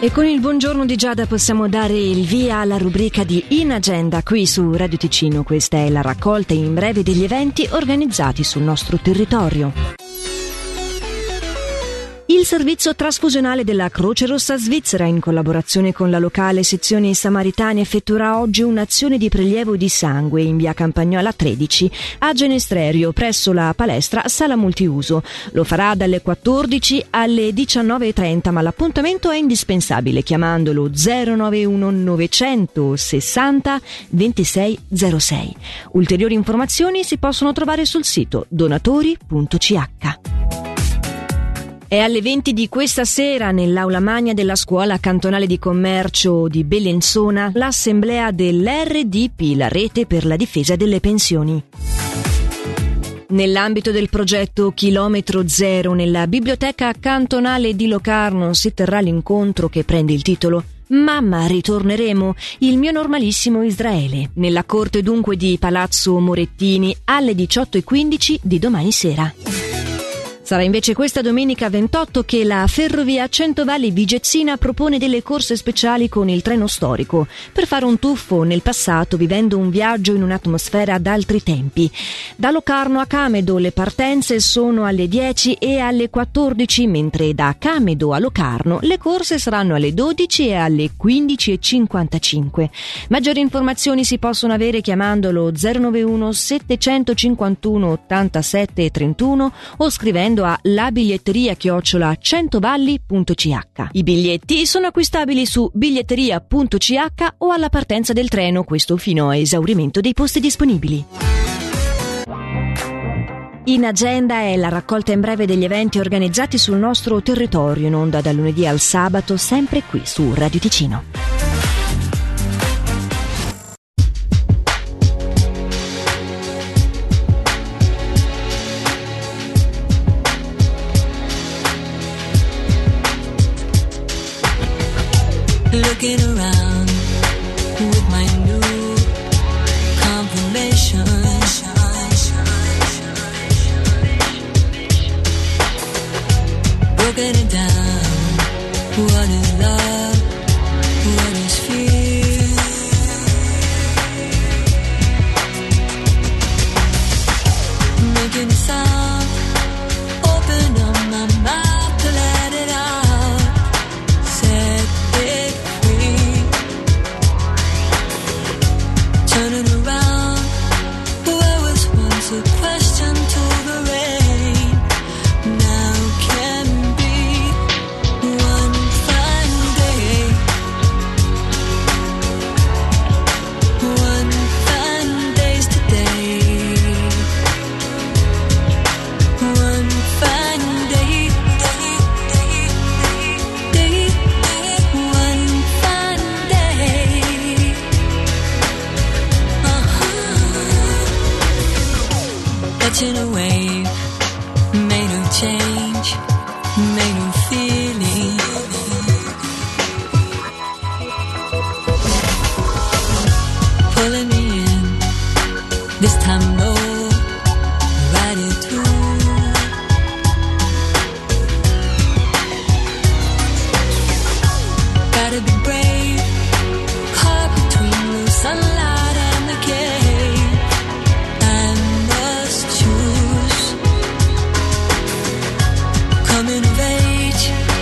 E con il buongiorno di Giada possiamo dare il via alla rubrica di In Agenda qui su Radio Ticino. Questa è la raccolta in breve degli eventi organizzati sul nostro territorio. Il servizio trasfusionale della Croce Rossa Svizzera, in collaborazione con la locale sezione Samaritani, effettuerà oggi un'azione di prelievo di sangue in via Campagnola 13 a Genestrerio, presso la palestra Sala Multiuso. Lo farà dalle 14 alle 19.30, ma l'appuntamento è indispensabile chiamandolo 091 960 2606. Ulteriori informazioni si possono trovare sul sito donatori.ch. È alle 20 di questa sera nell'aula magna della scuola cantonale di commercio di Belenzona l'assemblea dell'RDP, la rete per la difesa delle pensioni. Nell'ambito del progetto Chilometro Zero nella biblioteca cantonale di Locarno si terrà l'incontro che prende il titolo Mamma, ritorneremo, il mio normalissimo Israele, nella corte dunque di Palazzo Morettini alle 18.15 di domani sera. Sarà invece questa domenica 28 che la Ferrovia Centovalli Vigezzina propone delle corse speciali con il treno storico per fare un tuffo nel passato vivendo un viaggio in un'atmosfera d'altri tempi. Da Locarno a Camedo le partenze sono alle 10 e alle 14, mentre da Camedo a Locarno le corse saranno alle 12 e alle 15.55. Maggiori informazioni si possono avere chiamandolo 091 751 87 31 o scrivendo scrivendo a labiglietteria chiocciola centovalli.ch. I biglietti sono acquistabili su biglietteria.ch o alla partenza del treno, questo fino a esaurimento dei posti disponibili. In agenda è la raccolta in breve degli eventi organizzati sul nostro territorio in onda dal lunedì al sabato, sempre qui su Radio Ticino. Looking around with my new confirmation. It down. What is love? What is fear? you.